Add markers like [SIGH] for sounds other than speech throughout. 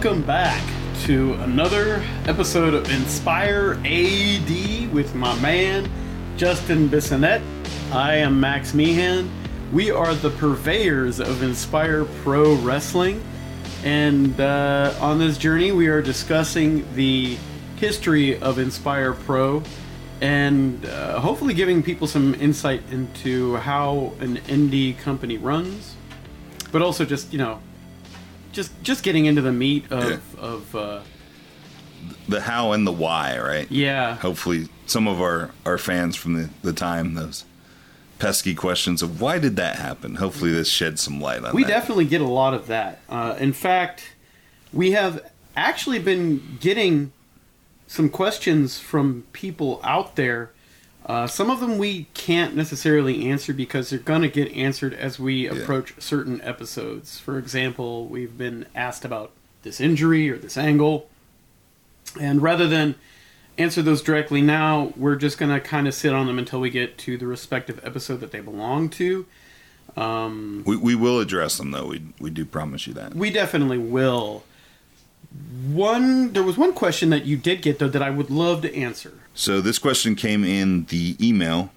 welcome back to another episode of Inspire AD with my man Justin Bissonette. I am Max Meehan. We are the purveyors of Inspire Pro Wrestling, and uh, on this journey, we are discussing the history of Inspire Pro and uh, hopefully giving people some insight into how an indie company runs, but also just you know, just just getting into the meat of Yeah. of uh, the how and the why, right? yeah. Hopefully, some of our, our fans from the, the time, those pesky questions of why did that happen? Hopefully, this sheds some light on We that. definitely get a lot of that. Uh, in fact, we have actually been getting some questions from people out there. Uh, some of them we can't necessarily answer because they're going to get answered as we approach certain episodes. For example, we've been asked about this injury or this angle. And rather than answer those directly now, we're just going to kind of sit on them until we get to the respective episode that they belong to. Um, we, we will address them, though. We, we do promise you that. we definitely will. One, there was one question that you did get though that I would love to answer. So, this question came in the email,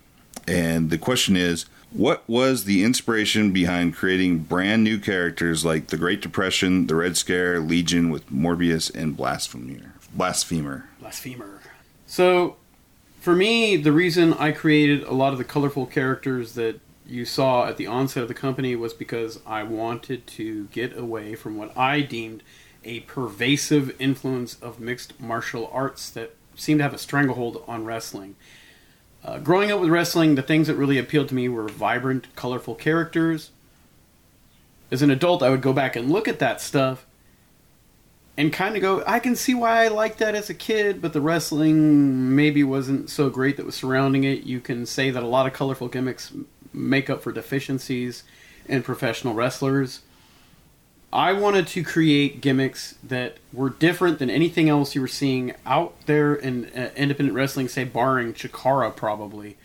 and the question is What was the inspiration behind creating brand new characters like the Great Depression, the Red Scare, Legion with Morbius, and Blasphemer? Blasphemer. Blasphemer. So, for me, the reason I created a lot of the colorful characters that you saw at the onset of the company was because I wanted to get away from what I deemed a pervasive influence of mixed martial arts that seemed to have a stranglehold on wrestling. Uh, growing up with wrestling, the things that really appealed to me were vibrant, colorful characters. As an adult, I would go back and look at that stuff and kind of go, I can see why I liked that as a kid, but the wrestling maybe wasn't so great that was surrounding it. You can say that a lot of colorful gimmicks make up for deficiencies in professional wrestlers. I wanted to create gimmicks that were different than anything else you were seeing out there in uh, independent wrestling, say, barring Chikara, probably.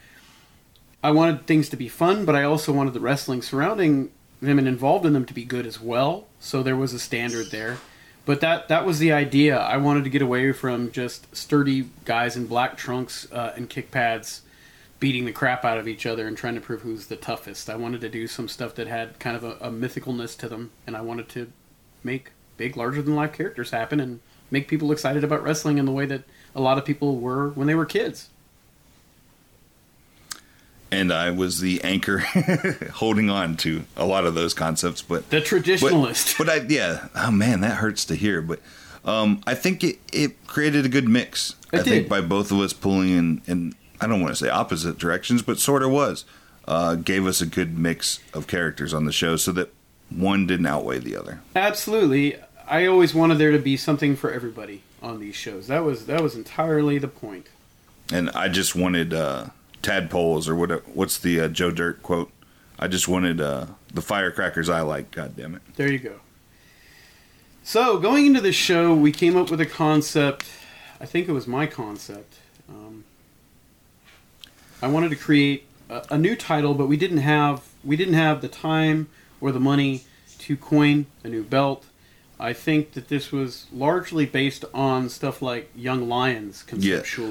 I wanted things to be fun, but I also wanted the wrestling surrounding them and involved in them to be good as well. So there was a standard there. But that that was the idea. I wanted to get away from just sturdy guys in black trunks uh, and kick pads beating the crap out of each other and trying to prove who's the toughest. I wanted to do some stuff that had kind of a, a mythicalness to them, and I wanted to make big, larger than life characters happen and make people excited about wrestling in the way that a lot of people were when they were kids. And I was the anchor [LAUGHS] holding on to a lot of those concepts, but The traditionalist. But I, yeah, oh man, that hurts to hear. But um, I think it, it created a good mix. It I think by both of us pulling in, in I don't want to say opposite directions, but sort of was, uh, gave us a good mix of characters on the show, so that one didn't outweigh the other. Absolutely. I always wanted there to be something for everybody on these shows. That was that was entirely the point. And I just wanted uh, tadpoles or what? What's the uh, Joe Dirt quote? I just wanted uh, the firecrackers I like. God damn it! There you go. So, going into the show, we came up with a concept. I think it was my concept. Um, I wanted to create a, a new title, but we didn't have we didn't have the time or the money to coin a new belt. I think that this was largely based on stuff like Young Lions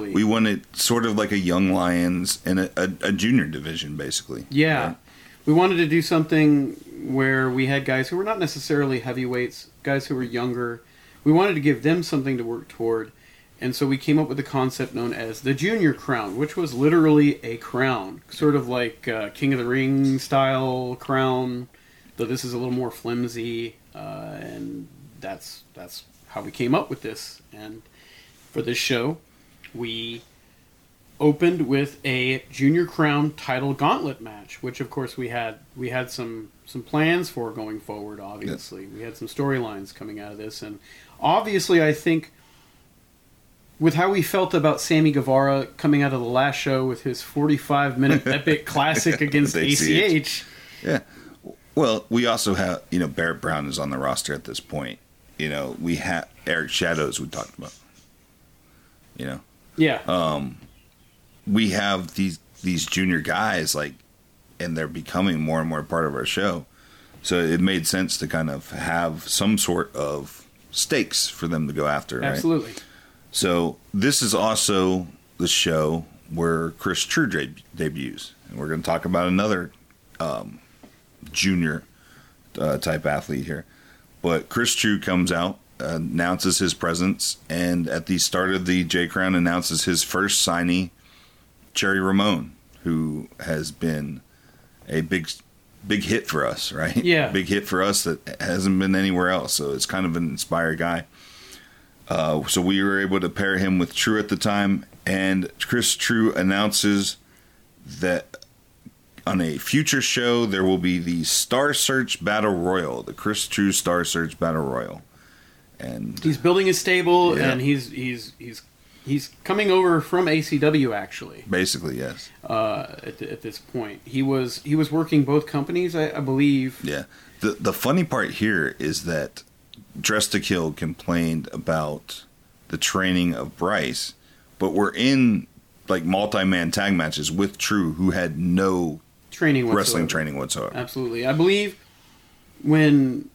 Yeah, we wanted sort of like a young lions and a, a, a junior division, basically. Yeah. Right? We wanted to do something where we had guys who were not necessarily heavyweights, guys who were younger. We wanted to give them something to work toward. And so we came up with a concept known as the Junior Crown, which was literally a crown, sort of like uh, King of the Ring style crown, though this is a little more flimsy. Uh, and that's that's how we came up with this. And for this show, we opened with a junior crown title gauntlet match which of course we had we had some some plans for going forward obviously we had some storylines coming out of this and obviously i think with how we felt about Sammy Guevara coming out of the last show with his 45 minute [LAUGHS] epic classic against ACH. Yeah. Well, we also have, you know, Barrett Brown is on the roster at this point. You know, we have Eric Shadows we talked about. You know, Yeah. Um, we have these these junior guys like, and they're becoming more and more part of our show. So it made sense to kind of have some sort of stakes for them to go after. Right? So this is also the show where Chris True deb- debuts, and we're going to talk about another um, junior uh, type athlete here. But Chris True comes out, announces his presence, and at the start of the J Crown announces his first signee, Cherry Ramon, who has been a big big hit for us, right? Yeah. big hit for us that hasn't been anywhere else. So it's kind of an inspired guy. Uh, so we were able to pair him with True at the time, and Chris True announces that on a future show there will be the Star Search Battle Royal, the Chris True Star Search Battle Royal, and He's building a stable, Yeah. and he's he's he's he's coming over from ACW actually. basically yes, Uh, at, at this point, he was he was working both companies, I, I believe. yeah. The the funny part here is that Dress to Kill complained about the training of Bryce, but we're in like multi-man tag matches with True, who had no Training whatsoever. wrestling training whatsoever. Absolutely. I believe when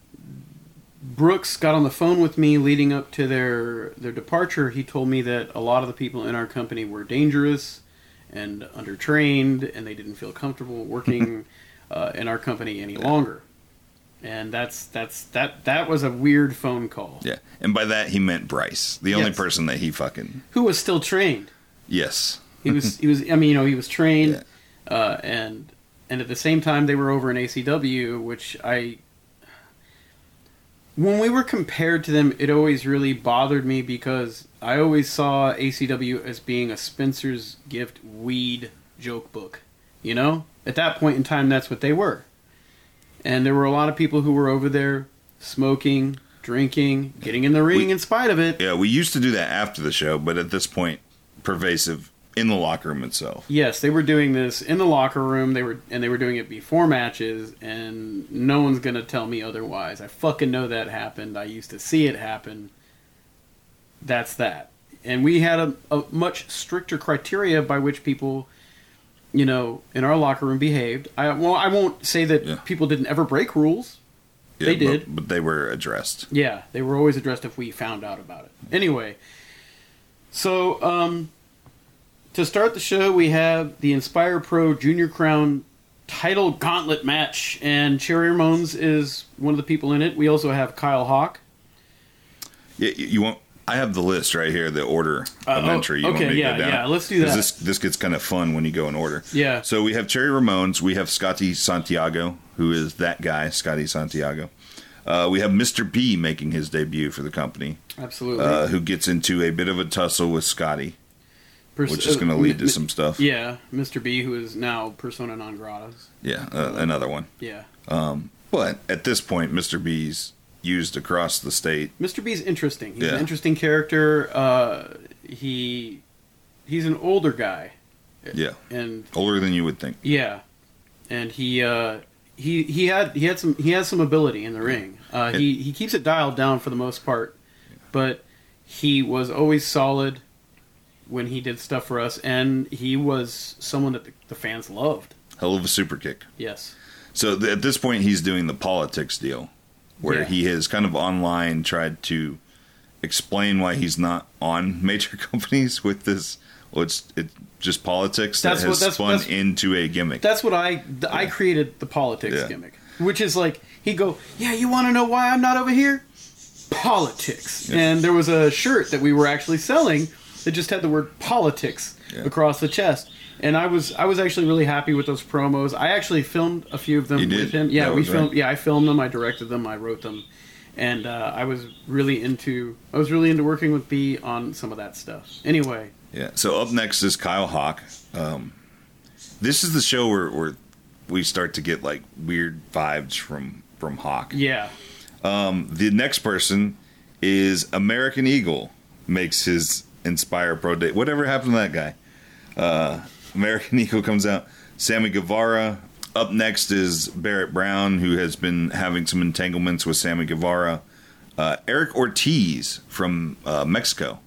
Brooks got on the phone with me leading up to their their departure, he told me that a lot of the people in our company were dangerous and undertrained, and they didn't feel comfortable working [LAUGHS] uh, in our company any longer. And that's that's that that was a weird phone call. Yeah, and by that he meant Bryce, the only Yes. person that he fucking Who was still trained? yes, He was he was I mean you know he was trained, Yeah. uh, and and at the same time they were over in ACW, which I. When we were compared to them, it always really bothered me because I always saw ACW as being a Spencer's Gift weed joke book. You know, at that point in time, that's what they were, and there were a lot of people who were over there smoking, drinking, getting in the ring We- in spite of it. yeah. We used to do that after the show, but at this point, pervasive in the locker room itself. Yes, they were doing this in the locker room. They were and they were doing it before matches, and no one's gonna tell me otherwise. I fucking know that happened. I used to see it happen. That's that. And we had a, a much stricter criteria by which people, you know, in our locker room behaved. I well, I won't say that Yeah. people didn't ever break rules. Yeah, They did. but, they were addressed. Yeah, they were always addressed if we found out about it. Anyway, so um, to start the show, we have the Inspire Pro Junior Crown title gauntlet match, and Cherry Ramones is one of the people in it. We also have Kyle Hawk. Yeah, you you want. I have the list right here, the order Uh, of oh, entry. You want okay, me to yeah, go down? yeah, let's do that. This this gets kind of fun when you go in order. Yeah. So we have Cherry Ramones. We have Scotty Santiago, who is that guy, Scotty Santiago. Uh, we have Mr. B making his debut for the company, Absolutely. uh, who gets into a bit of a tussle with Scotty, Pers- which is going to uh, lead to some stuff. Yeah, Mr. B, who is now persona non grata. Yeah, uh, another one. Yeah. But at this point, Mr. B's used across the state. Mr. B's interesting. He's Yeah. an interesting character. Uh, he he's an older guy, Yeah, and older than you would think. Yeah, and he uh, he he had he had some he has some ability in the ring. Uh, he he keeps it dialed down for the most part, but he was always solid when he did stuff for us, and he was someone that the, the fans loved. Hell of a super kick. Yes, So th- at this point, he's doing the politics deal, where Yeah. he has kind of online tried to explain why he's not on [LAUGHS] major companies with this. Well, it's it's just politics that That's what- has that's- spun that's- into a gimmick. that's what I th- I created the politics Yeah. gimmick, which is like he go, yeah, you want to know why I'm not over here? Politics, and there was a shirt that we were actually selling that just had the word politics Yeah. across the chest. And I was I was actually really happy with those promos. I actually filmed a few of them with him. Yeah, That we was right. filmed. Yeah, I filmed them. I directed them. I wrote them, and uh, I was really into I was really into working with B on some of that stuff. Anyway, Yeah. So up next is Kyle Hawk. Um, this is the show where, where we start to get like weird vibes from from Hawk. yeah, The next person is American Eagle. Makes his Inspire Pro Day. Whatever happened to that guy? Uh, American [LAUGHS] Eagle comes out. Sammy Guevara. Up next is Barrett Brown, who has been having some entanglements with Sammy Guevara. Uh, Eric Ortiz from uh, Mexico.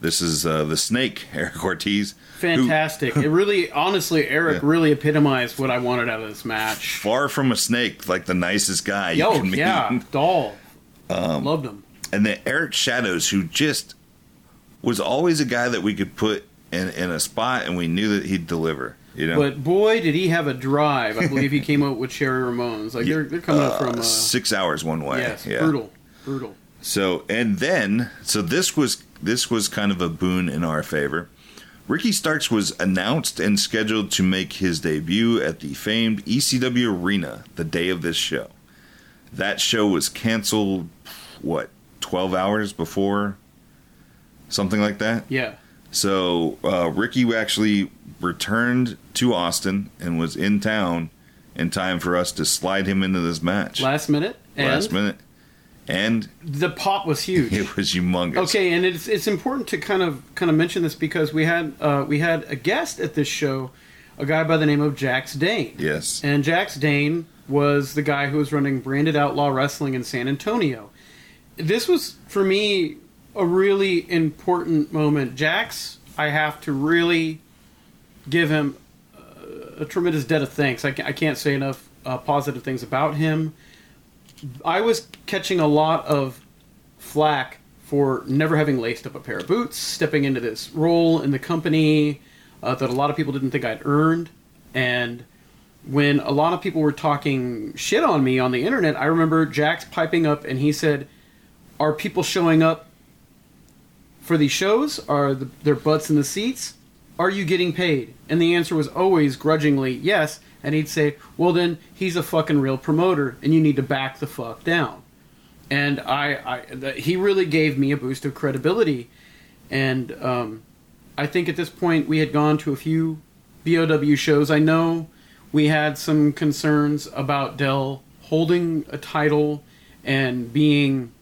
This is uh, the Snake, [LAUGHS] Eric Ortiz. who, fantastic. [LAUGHS] it really, honestly, Eric Yeah. really epitomized what I wanted out of this match. far from a snake, like the nicest guy you Yo, can meet. yeah, doll, loved him. and then Eric Shadows, who just was always a guy that we could put in, in a spot and we knew that he'd deliver. You know, But boy, did he have a drive! I believe he came out with Cherry Ramones. Like they're they're coming up Uh, from uh, six hours one way. yes, yeah. brutal, brutal. So and then so this was this was kind of a boon in our favor. Ricky Starks was announced and scheduled to make his debut at the famed ECW Arena the day of this show. That show was canceled what 12 hours before something like that. Yeah, So uh, Ricky actually returned to Austin and was in town in time for us to slide him into this match last minute. And last minute. And the pop was huge. [LAUGHS] it was humongous. Okay, and it's it's important to kind of kind of mention this because we had uh, we had a guest at this show, a guy by the name of Jax Dane. Yes. And Jax Dane was the guy who was running Branded Outlaw Wrestling in San Antonio. This was for me a really important moment. Jax, I have to really give him uh, a tremendous debt of thanks. I, I can't say enough uh, positive things about him. I was catching a lot of flack for never having laced up a pair of boots, stepping into this role in the company uh, that a lot of people didn't think I'd earned. And when a lot of people were talking shit on me on the internet, I remember Jax piping up and he said, Are people showing up for these shows? Are the, their butts in the seats? Are you getting paid? And the answer was always grudgingly yes. And he'd say, Well, then he's a fucking real promoter and you need to back the fuck down and I, I the, he really gave me a boost of credibility, and um, I think at this point we had gone to a few BOW shows. I know we had some concerns about Dell holding a title and being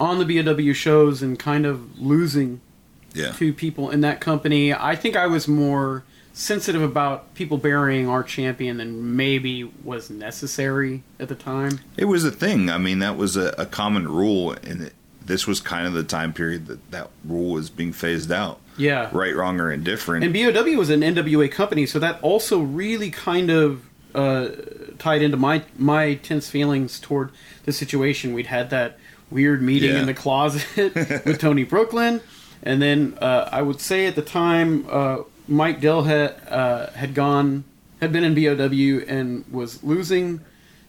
on the BOW shows and kind of losing Yeah. to people in that company. I think I was more sensitive about people burying our champion than maybe was necessary at the time. It was a thing. I mean, that was a, a common rule, and it, this was kind of the time period that that rule was being phased out. Yeah. Right, wrong, or indifferent. And BOW was an NWA company, so that also really kind of uh, tied into my my tense feelings toward the situation. We'd had that weird meeting Yeah. in the closet [LAUGHS] with Tony Brooklyn, and then uh, I would say at the time uh, Mike Dell had uh, had gone had been in BOW and was losing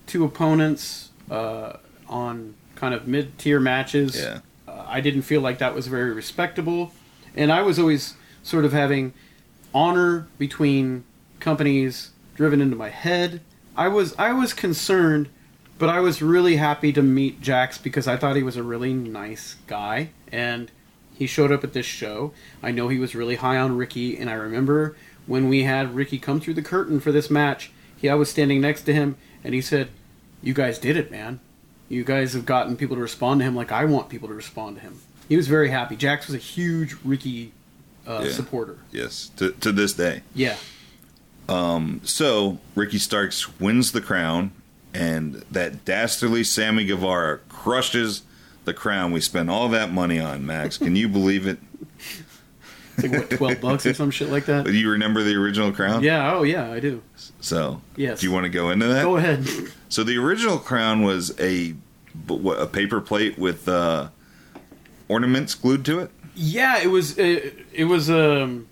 to opponents uh, on kind of mid tier matches. Yeah. Uh, I didn't feel like that was very respectable, and I was always sort of having honor between companies driven into my head. I was I was concerned, but I was really happy to meet Jax because I thought he was a really nice guy and he showed up at this show. I know he was really high on Ricky and I remember when we had Ricky come through the curtain for this match, he I was standing next to him and he said, "You guys did it, man. You guys have gotten people to respond to him like I want people to respond to him." He was very happy. Jax was a huge Ricky uh, Yeah. supporter. yes, to, to this day. Yeah. Um, So Ricky Starks wins the crown, and that dastardly Sammy Guevara crushes the crown we spent all that money on. Max, can you believe it? It's like what, twelve [LAUGHS] bucks or some shit like that. Do you remember the original crown? Yeah. Oh, yeah. I do. So, Yes. do you want to go into that? Go ahead. So the original crown was a what, a paper plate with uh, ornaments glued to it. Yeah, it was. It, it was. Um,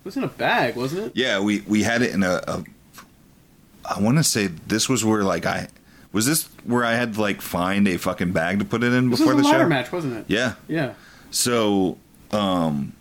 it was in a bag, wasn't it? Yeah, we we had it in a. a I want to say this was where like I was this where I had to like find a fucking bag to put it in This before was a the ladder show. match, wasn't it? Yeah. Yeah. So, um,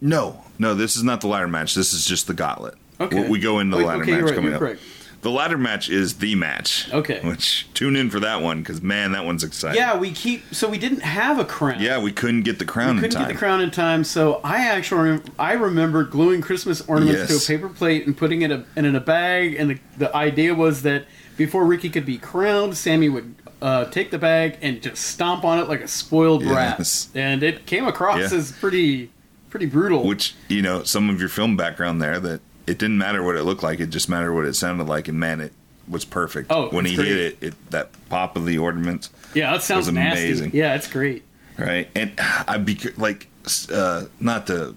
no, no, this is not the ladder match. This is just the gauntlet. Okay. We, we go into the Wait, ladder okay, match right, coming up. correct. The ladder match is the match. Okay. Which tune in for that one because man, that one's exciting. Yeah, we keep. So we didn't have a crown. Yeah, we couldn't get the crown We in couldn't time. get the crown in time, so I actually rem- I remember gluing Christmas ornaments Yes. to a paper plate and putting it in a, in a bag. And the, the idea was that before Ricky could be crowned, Sammy would uh, take the bag and just stomp on it like a spoiled brat. Yes. And it came across Yeah. as pretty pretty brutal. Which you know, some of your film background there that it didn't matter what it looked like; it just mattered what it sounded like. And man, it was perfect. Oh, when he great. hit it, it, that pop of the ornaments, yeah, that sounds was nasty. amazing. Yeah, it's great. right? And I'd be like, uh, not to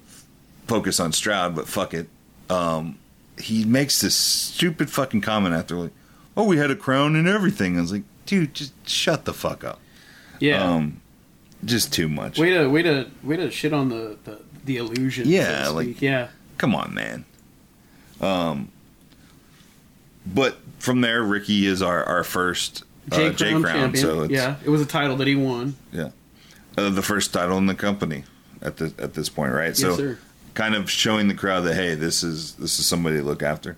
focus on Stroud, but fuck it. Um, he makes this stupid fucking comment after like, "Oh, we had a crown and everything." I was like, "Dude, just shut the fuck up." Yeah. Um, just too much. way to way to way to shit on the the, the illusion. Yeah, so like- yeah. Come on, man. Um, but from there, Ricky is our our first uh, J Crown champion. So it's yeah, it was a title that he won. uh, the first title in the company at the at this point, right? so yes, sir. kind of showing the crowd that hey, this is this is somebody to look after,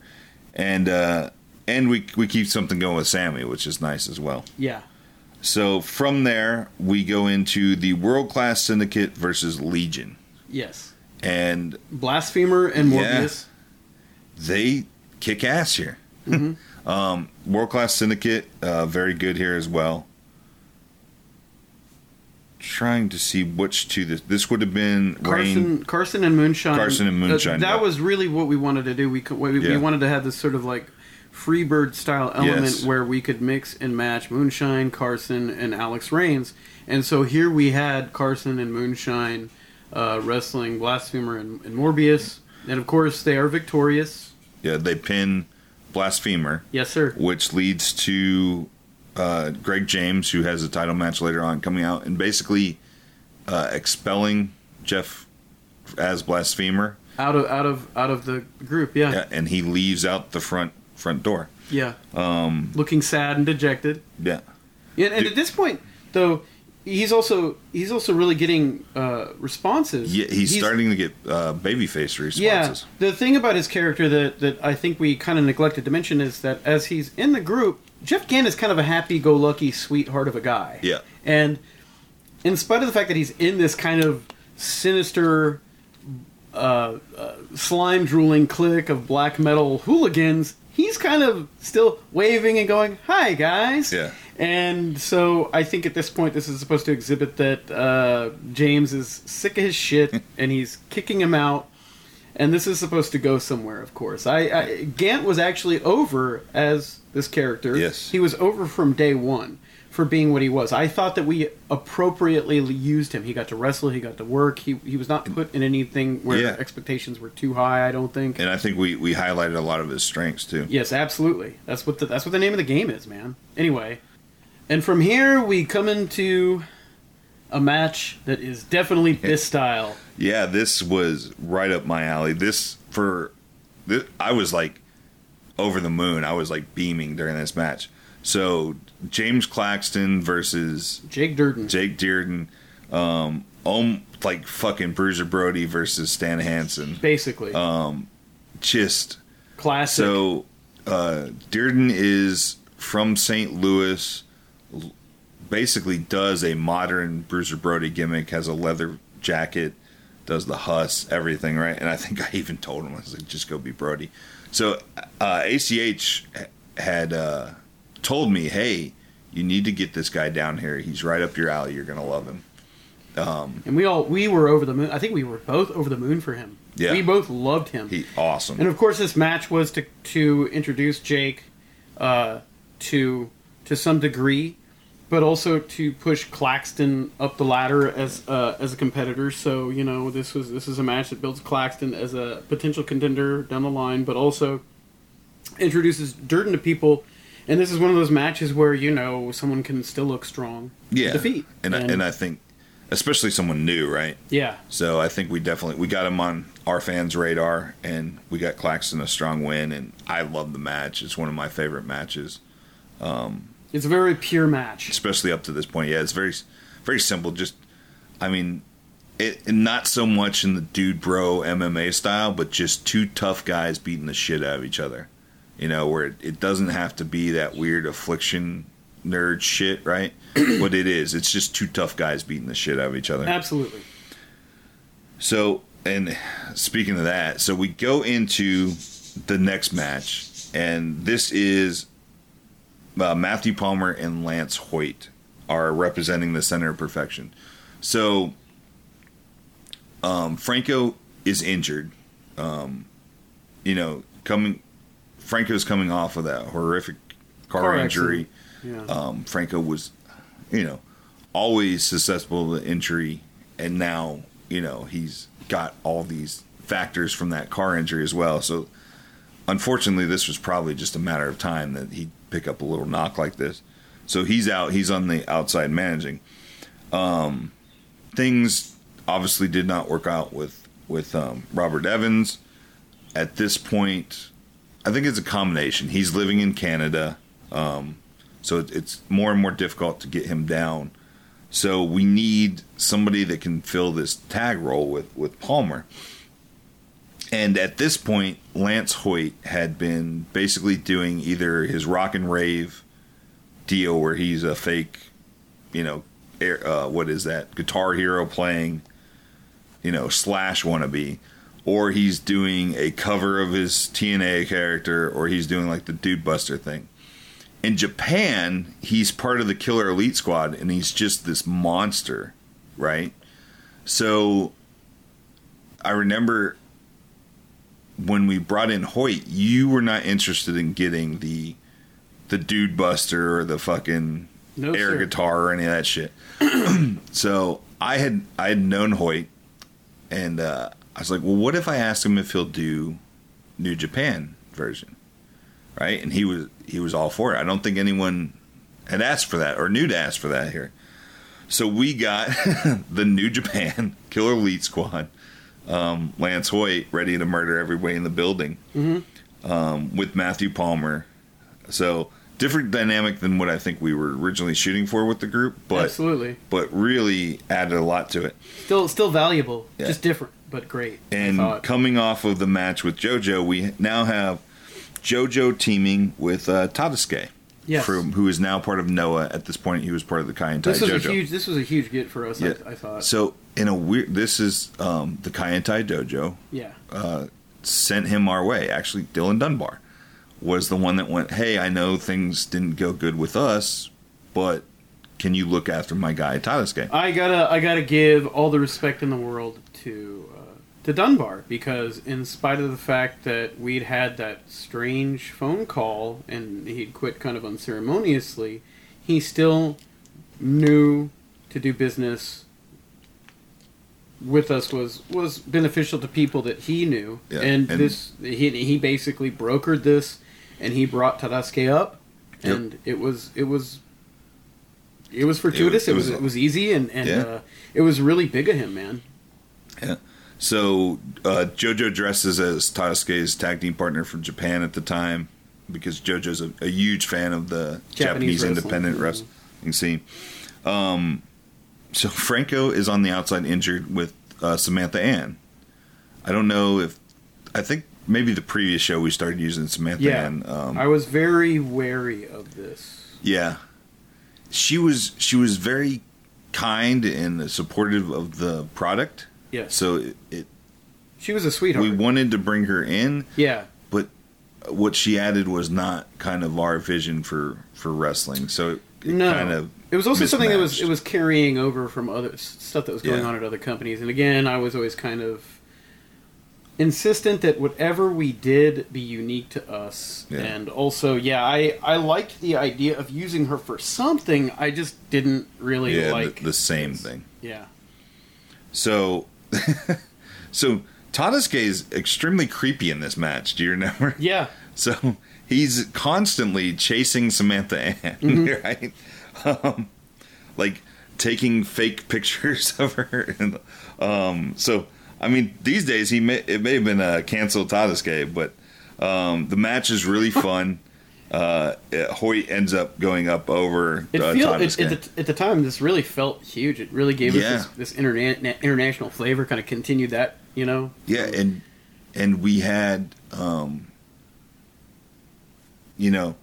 and uh, and we we keep something going with Sammy, which is nice as well. Yeah. So from there, we go into the World Class Syndicate versus Legion, Yes. and Blasphemer and Yeah. Morbius. They kick ass here. Mm-hmm. um, World Class Syndicate, uh, very good here as well. Trying to see which two this this would have been Rain. Carson, Carson and Moonshine. Carson and Uh, Moonshine, that yeah. was really what we wanted to do. We could, we, we wanted to have this sort of like Freebird style element Yes. where we could mix and match Moonshine, Carson, and Alex Reigns. And so here we had Carson and Moonshine uh, wrestling Blasphemer and, and Morbius, and of course they are victorious. Yeah, they pin Blasphemer, Yes, sir. which leads to uh, Greg James, who has a title match later on, coming out and basically uh, expelling Jeff as Blasphemer, Out of out of out of the group. Yeah. yeah, and he leaves out the front front door. Yeah. Um, Looking sad and dejected. yeah, Yeah, and at this point, though, he's also he's also really getting uh, responses. yeah, he's, starting to get uh, babyface responses. Yeah, the thing about his character that that I think we kind of neglected to mention is that as he's in the group, Jeff Gann is kind of a happy-go-lucky sweetheart of a guy. Yeah. and in spite of the fact that he's in this kind of sinister. Uh, uh, slime drooling clique of black metal hooligans. He's kind of still waving and going, "Hi guys." Yeah. And so I think at this point, this is supposed to exhibit that uh, James is sick of his shit [LAUGHS] and he's kicking him out. And this is supposed to go somewhere, of course. I, I Gant was actually over as this character. Yes. he was over from day one for being what he was. I thought that we appropriately used him. He got to wrestle. He got to work. He he was not put in anything where Yeah. expectations were too high. I don't think. and I think we we highlighted a lot of his strengths too. Yes, absolutely. That's what the, that's what the name of the game is, man. Anyway, and from here we come into a match that is definitely this style. Yeah, this was right up my alley. This for this, I was like over the moon. I was like beaming during this match. So James Claxton versus Jake Dirden. Jake Dirden, um, um, like fucking Bruiser Brody versus Stan Hansen. basically. um, Just Classic. so uh, Dirden is from St. Louis. Basically, does a modern Bruiser Brody gimmick. Has a leather jacket. Does the Huss everything right? And I think I even told him I was like, just go be Brody. So uh, ACH had uh, told me, hey, you need to get this guy down here. He's right up your alley. You're gonna love him. Um, and we all we were over the moon. I think we were both over the moon for him. Yeah. We both loved him. He awesome. And of course, this match was to to introduce Jake uh, to to some degree, but also to push Claxton up the ladder as uh, as a competitor. So you know, this was this is a match that builds Claxton as a potential contender down the line, but also introduces Dirden to people. And this is one of those matches where you know someone can still look strong. yeah, defeat and I, and I think, especially someone new, right? yeah, So I think we definitely we got him on our fans' radar, and we got Claxton a strong win. And I love the match; it's one of my favorite matches, it's a very pure match. especially up to this point. Yeah, it's very very simple. Just, I mean, it not so much in the dude bro MMA style, but just two tough guys beating the shit out of each other. You know, where it, it doesn't have to be that weird affliction nerd shit, right? [CLEARS THROAT] what it is, it's just two tough guys beating the shit out of each other. Absolutely. So, and speaking of that, so we go into the next match, and this is uh, Matthew Palmer and Lance Hoyt are representing the Center of Perfection. So, um, Franco is injured. Um, you know, coming Franco's coming off of that horrific car, Car injury. Yeah. Um, Franco was, you know, always susceptible to injury, and now you know he's got all these factors from that car injury as well. So, unfortunately, this was probably just a matter of time that he'd pick up a little knock like this. So he's out. He's on the outside managing. Um, things obviously did not work out with with um, Robert Evans. At this point, I think it's a combination. He's living in Canada, um, so it, it's more and more difficult to get him down. So we need somebody that can fill this tag role with with Palmer. And at this point, Lance Hoyt had been basically doing either his rock and rave deal where he's a fake, you know, air, uh, what is that guitar hero playing, you know, slash wannabe, or he's doing a cover of his TNA character, or he's doing like the Dude Buster thing. In Japan, he's part of the Killer Elite Squad, and he's just this monster, right? So I remember when we brought in Hoyt, you were not interested in getting the the Dude Buster or the fucking No, air sir. guitar or any of that shit. [CLEARS THROAT] so I had I had known Hoyt, and uh, I was like, well, what if I ask him if he'll do New Japan version, right? And he was he was all for it. I don't think anyone had asked for that or knew to ask for that here. So we got [LAUGHS] the New Japan [LAUGHS] Killer Elite Squad, um, Lance Hoyt ready to murder everybody in the building um, with Matthew Palmer. So different dynamic than what I think we were originally shooting for with the group, but Absolutely. but really added a lot to it. Still, still valuable. Yeah. Just different, but great. And coming off of the match with JoJo, we now have JoJo teaming with uh, Tadasuke, Yes. from, who is now part of Noah. At this point, he was part of the Kaientai this was JoJo. a huge. This was a huge get for us. Yeah. I, I thought. So in a weird, this is um, the Kaientai Dojo yeah. uh, sent him our way. Actually, Dylan Dunbar was the one that went, "Hey, I know things didn't go good with us, but can you look after my guy Tadasuke?" I gotta, I gotta give all the respect in the world to uh, to Dunbar because, in spite of the fact that we'd had that strange phone call and he'd quit kind of unceremoniously, he still knew to do business with us was was beneficial to people that he knew, Yeah, and, and- this he he basically brokered this, and he brought Tadasuke up, Yep. and it was it was. It was fortuitous. it It was was- it was easy, and and Yeah. uh, it was really big of him, man. Yeah. So uh, JoJo dresses as Tadasuke's tag team partner from Japan at the time because JoJo's a, a huge fan of the Japanese Japanese, wrestling. independent wrestling scene. Um, so Franco is on the outside injured with uh, Samantha Ann. I don't know if I think maybe the previous show we started using Samantha Yeah, Ann. Um, I was very wary of this. yeah, she was she was very kind and supportive of the product. Yeah. So it, it she was a sweetheart. we wanted to bring her in, yeah, what she added was not kind of our vision for for wrestling. So it, it no, kind of it was also something that was it was carrying over from other stuff that was going Yeah. on at other companies. And again, I was always kind of insistent that whatever we did be unique to us. Yeah. And also, yeah, I I liked the idea of using her for something. I just didn't really yeah like the, the same thing. Yeah. So [LAUGHS] so Tadasuke is extremely creepy in this match. Do you remember? [LAUGHS] Yeah. [LAUGHS] So he's constantly chasing Samantha Ann, Mm-hmm. [LAUGHS] right? Um, like taking fake pictures of her. And, um, so I mean, these days he may it may have been a canceled Tadasuke, but um, the match is really fun. Uh, Hoyt ends up going up over It uh, feel it, at, the, at the time. This really felt huge. It really gave Yeah. us this, this interna- international flavor. Kind of continued that, you know. Yeah, and and we had um you know,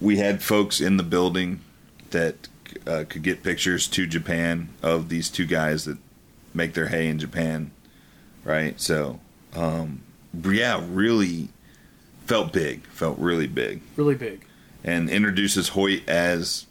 we had folks in the building that uh, could get pictures to Japan of these two guys that make their hay in Japan, right? So, um yeah, really felt big, felt really big. really big. And introduces Hoyt as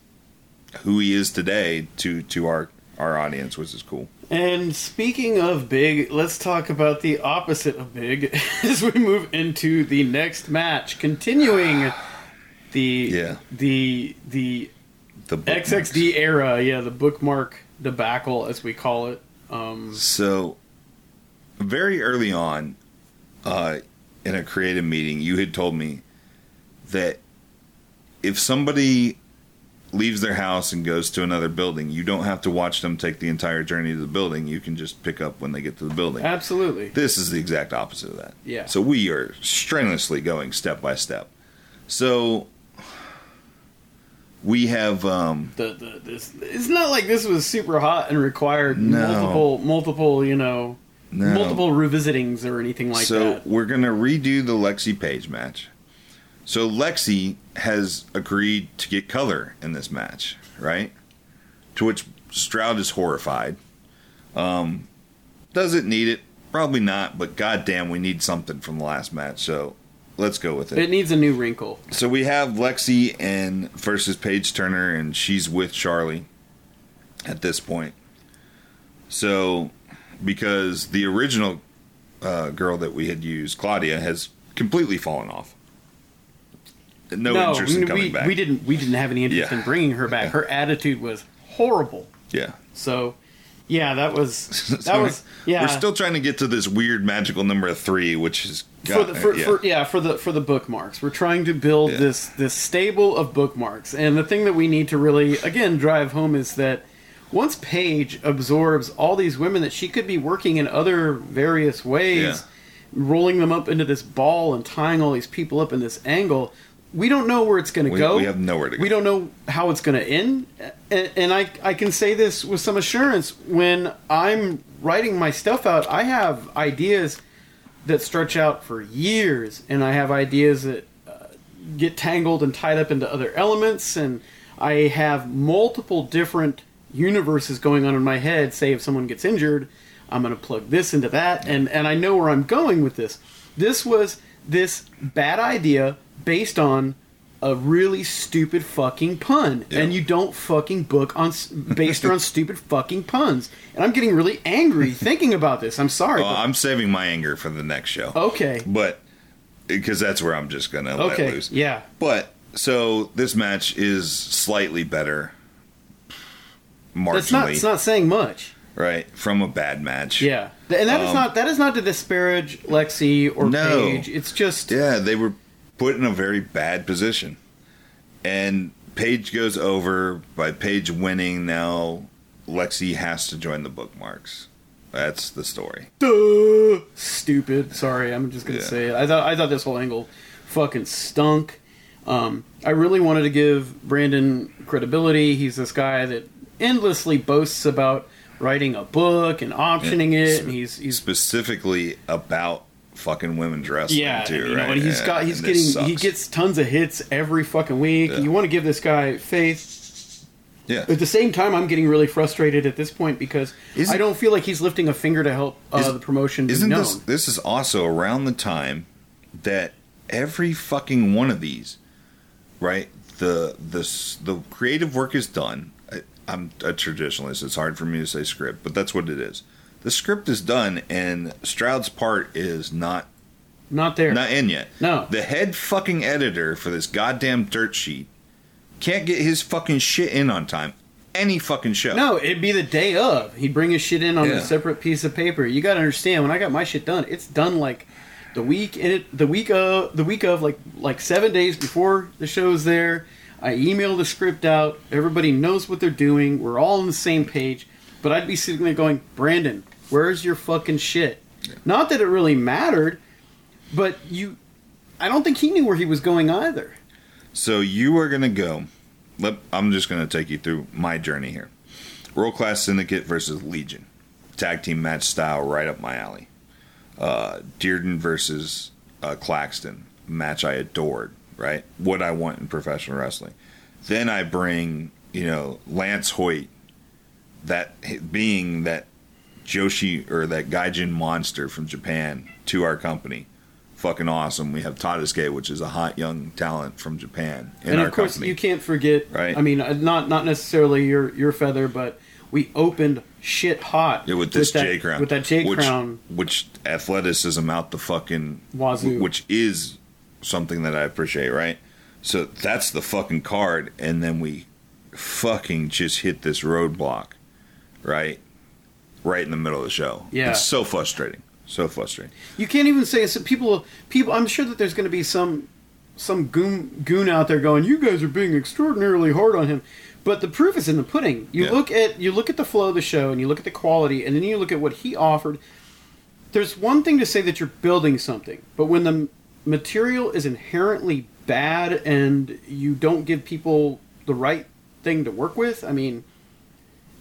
who he is today to to our our audience, which is cool. And speaking of big, let's talk about the opposite of big [LAUGHS] as we move into the next match, continuing [SIGHS] the Yeah. the the The bookmarks. XXD era, yeah, the bookmark debacle as we call it. Um, So, very early on, uh, in a creative meeting, you had told me that if somebody leaves their house and goes to another building. You don't have to watch them take the entire journey to the building. You can just pick up when they get to the building. Absolutely. This is the exact opposite of that. Yeah. So we are strenuously going step by step. So we have um The, the, this, it's not like this was super hot and required No. multiple, multiple, you know, no. multiple revisitings or anything like so that. So we're gonna redo the Lexi Page match. So Lexi has agreed to get color in this match, right? To which Stroud is horrified. Um, does it need it? Probably not, but goddamn, we need something from the last match. So let's go with it. It needs a new wrinkle. So we have Lexi and versus Paige Turner, and she's with Charlie at this point. So because the original uh, girl that we had used, Claudia, has completely fallen off. No, interest in coming we, back. we didn't we didn't have any interest Yeah. in bringing her back. Yeah. Her attitude was horrible. Yeah. So, yeah, that was [LAUGHS] that So was yeah. We're still trying to get to this weird magical number of three, which is for the for, yeah. for yeah for the for the bookmarks. We're trying to build Yeah. this this stable of bookmarks, and the thing that we need to really again drive home is that once Paige absorbs all these women that she could be working in other various ways, Yeah. rolling them up into this ball and tying all these people up in this angle. We don't know where it's going to go. we have nowhere to go. We don't know how it's going to end. And, and I, I can say this with some assurance. When I'm writing my stuff out, I have ideas that stretch out for years, and I have ideas that uh, get tangled and tied up into other elements, and I have multiple different universes going on in my head. Say, if someone gets injured, I'm going to plug this into that, and and I know where I'm going with this. This was this bad idea based on a really stupid fucking pun, Yeah. and you don't fucking book on based on [LAUGHS] stupid fucking puns. And I'm getting really angry thinking about this. I'm sorry. Well, but- I'm saving my anger for the next show. okay. But because that's where I'm just gonna let loose. Yeah. But so this match is slightly better, marginally, That's not. It's not saying much. right from a bad match. Yeah, and that is Um, not. That is not to disparage Lexi or No. Paige. It's just. yeah, they were put in a very bad position, and Paige goes over by Paige winning. Now Lexi has to join the bookmarks. That's the story. Duh, stupid. Sorry, I'm just gonna Yeah. say it. I thought I thought this whole angle fucking stunk. Um, I really wanted to give Brandon credibility. He's this guy that endlessly boasts about writing a book and optioning it, and he's he's specifically about fucking women's wrestling yeah, too, you know, and he's got he's And getting he gets tons of hits every fucking week. Yeah. You want to give this guy faith. yeah. At the same time, I'm getting really frustrated at this point because Isn't- I don't feel like he's lifting a finger to help uh, Is- the promotion Isn't known. this this is also around the time that every fucking one of these, right? The the the creative work is done. I'm a traditionalist. It's hard for me to say script, but that's what it is. The script is done, and Stroud's part is not Not there. not in yet. No. the head fucking editor for this goddamn dirt sheet can't get his fucking shit in on time. Any fucking show. No, it'd be the day of. He'd bring his shit in on Yeah. a separate piece of paper. You got to understand when I got my shit done, it's done like the week in it, the week of, the week of like like seven days before the show's there. I email the script out. Everybody knows what they're doing. We're all on the same page. But I'd be sitting there going, Brandon, where's your fucking shit? Not that it really mattered, but you. I don't think he knew where he was going either. So you are going to go. Let, I'm just going to take you through my journey here. World Class Syndicate versus Legion. Tag team match style right up my alley. Uh, Dirden versus uh, Claxton. Match I adored, right? What I want in professional wrestling. Then I bring, you know, Lance Hoyt, that being that Joshi or that Gaijin monster from Japan to our company. Fucking awesome. We have Tadasuke, which is a hot young talent from Japan in and our of course, company. you can't forget. Right. I mean, uh, not not necessarily your your feather, but we opened shit hot Yeah, with this that, J crown. With that J which, crown, Which athleticism out the fucking Wazoo. Which is something that I appreciate, right? So that's the fucking card, and then we fucking just hit this roadblock, right? Right in the middle of the show. Yeah. It's so frustrating. So frustrating. you can't even say so people. People, I'm sure that there's going to be some some goon goon out there going, "You guys are being extraordinarily hard on him." But the proof is in the pudding. You Yeah. look at you look at the flow of the show, and you look at the quality, and then you look at what he offered. There's one thing to say that you're building something, but when the material is inherently bad and you don't give people the right thing to work with, I mean,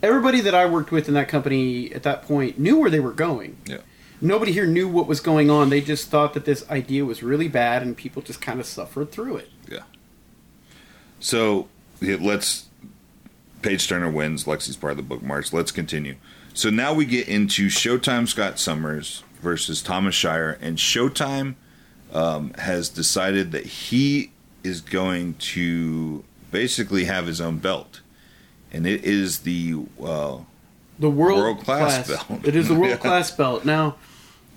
everybody that I worked with in that company at that point knew where they were going Yeah. nobody here knew what was going on. They just thought that this idea was really bad, and people just kind of suffered through it. Yeah. So yeah, let's. Page Turner wins. Lexi's part of the bookmarks. Let's continue. So now we get into Showtime Scott Summers versus Thomas Shire, and Showtime um, has decided that he is going to basically have his own belt, and it is the uh, The world, World-class belt. It is the [LAUGHS] world class belt. Now,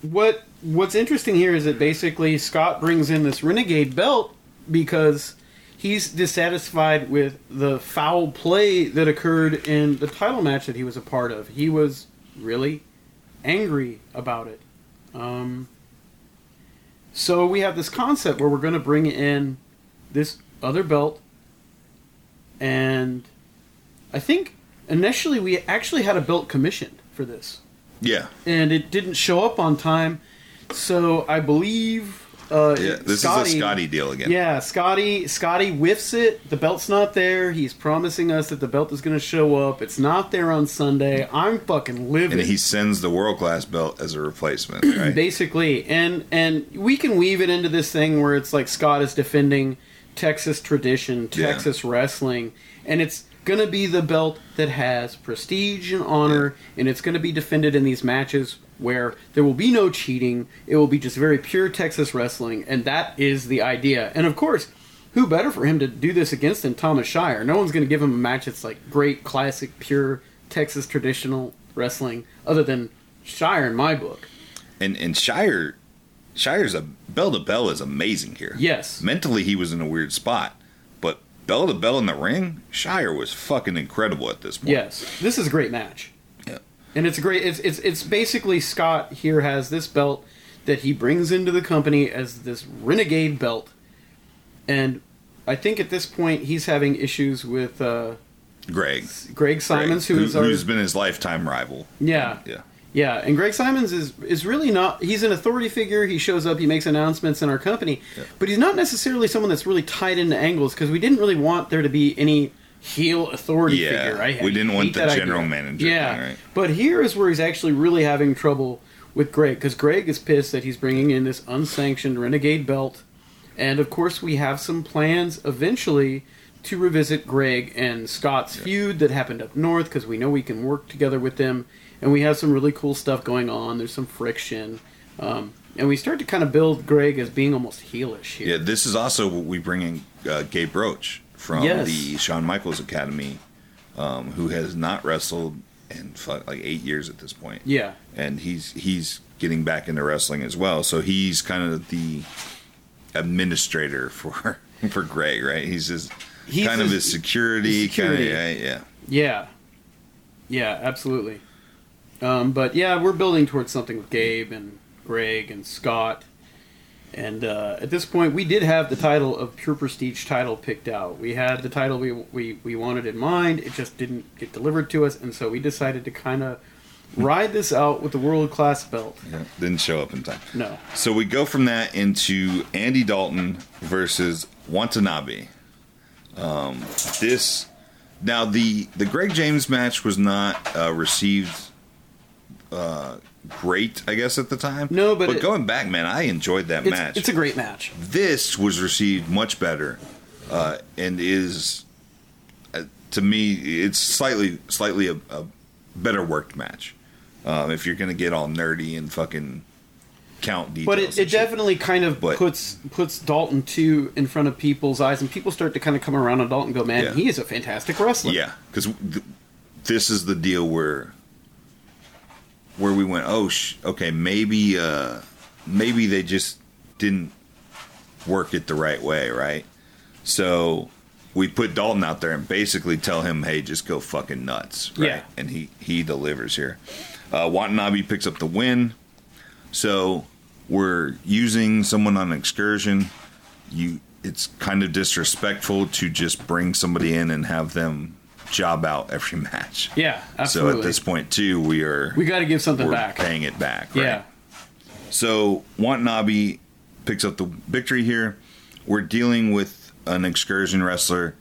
what what's interesting here is that basically Scott brings in this renegade belt because he's dissatisfied with the foul play that occurred in the title match that he was a part of. He was really angry about it. Um, so we have this concept where we're going to bring in this other belt, and I think initially we actually had a belt commissioned for this, yeah and it didn't show up on time. So I believe uh, yeah. This Scotty- is a Scotty deal again. Yeah, Scotty. Scotty whiffs it. The belt's not there. He's promising us that the belt is going to show up. It's not there on Sunday. I'm fucking living. And he sends the world class belt as a replacement, [CLEARS THROAT] right? basically and and we can weave it into this thing where it's like scott is defending texas tradition Yeah. texas wrestling and it's gonna be the belt that has prestige and honor and it's gonna be defended in these matches where there will be no cheating it will be just very pure texas wrestling and that is the idea and of course who better for him to do this against than thomas shire no one's gonna give him a match that's like great classic pure texas traditional wrestling other than shire in my book and and Shire, Shire's a bell to bell is amazing here. Yes. mentally he was in a weird spot, but bell to bell in the ring, Shire was fucking incredible at this point. Yes, this is a great match. And it's a great. It's it's it's basically Scott here has this belt that he brings into the company as this renegade belt, and I think at this point he's having issues with uh, Greg, Greg Simons, Greg, who's who, our has been his lifetime rival. yeah Yeah, yeah, and Greg Simons is is really not. He's an authority figure. He shows up. He makes announcements in our company, Yeah. but he's not necessarily someone that's really tied into angles because we didn't really want there to be any heel authority Yeah, figure. I we didn't want the general idea. manager Yeah, thing, right? but here is where he's actually really having trouble with Greg because Greg is pissed that he's bringing in this unsanctioned renegade belt, and of course we have some plans eventually to revisit Greg and Scott's feud that happened up north because we know we can work together with them, and we have some really cool stuff going on. There's some friction. Um, and we start to kind of build Greg as being almost heelish here. yeah. This is also what we bring in uh, Gabe Roach from Yes. the Shawn Michaels Academy, um, who has not wrestled in like eight years at this point. Yeah. and he's he's getting back into wrestling as well. So he's kind of the administrator [LAUGHS] for for Greg, right? He's just He's kind of his- his security, his security. kind of yeah, yeah. Yeah. Yeah, absolutely. Um, but yeah, we're building towards something with Gabe and Greg and Scott. And uh, at this point, we did have the title of Pure Prestige title picked out. We had the title we, we, we wanted in mind. It just didn't get delivered to us. And so we decided to kind of ride this out with the world class belt. yeah. Didn't show up in time. No. So we go from that into Andy Dalton versus Watanabe. Um, this now the the Greg James match was not uh, received uh, great, I guess, at the time. No, but but it- going back, man, I enjoyed that It's, match. it's a great match. this was received much better, uh, and is uh, to me it's slightly slightly a, a better worked match. Um, if you're gonna get all nerdy and fucking count details, But it, it definitely kind of But- puts puts Dalton 2 in front of people's eyes, and people start to kind of come around on Dalton and go, man, Yeah. he is a fantastic wrestler. Yeah, because th- this is the deal where where we went. Oh, sh- okay, maybe uh, maybe they just didn't work it the right way, right? So we put Dalton out there and basically tell him, "Hey, just go fucking nuts," right? Yeah. And he he delivers here. Uh, Watanabe picks up the win. So we're using someone on an excursion. You it's kind of disrespectful to just bring somebody in and have them job out every [LAUGHS] match. Yeah, absolutely. So at this point too, we are we got to give something we're back. paying it back. Right? Yeah. So Watanabe picks up the victory here. We're dealing with an excursion wrestler.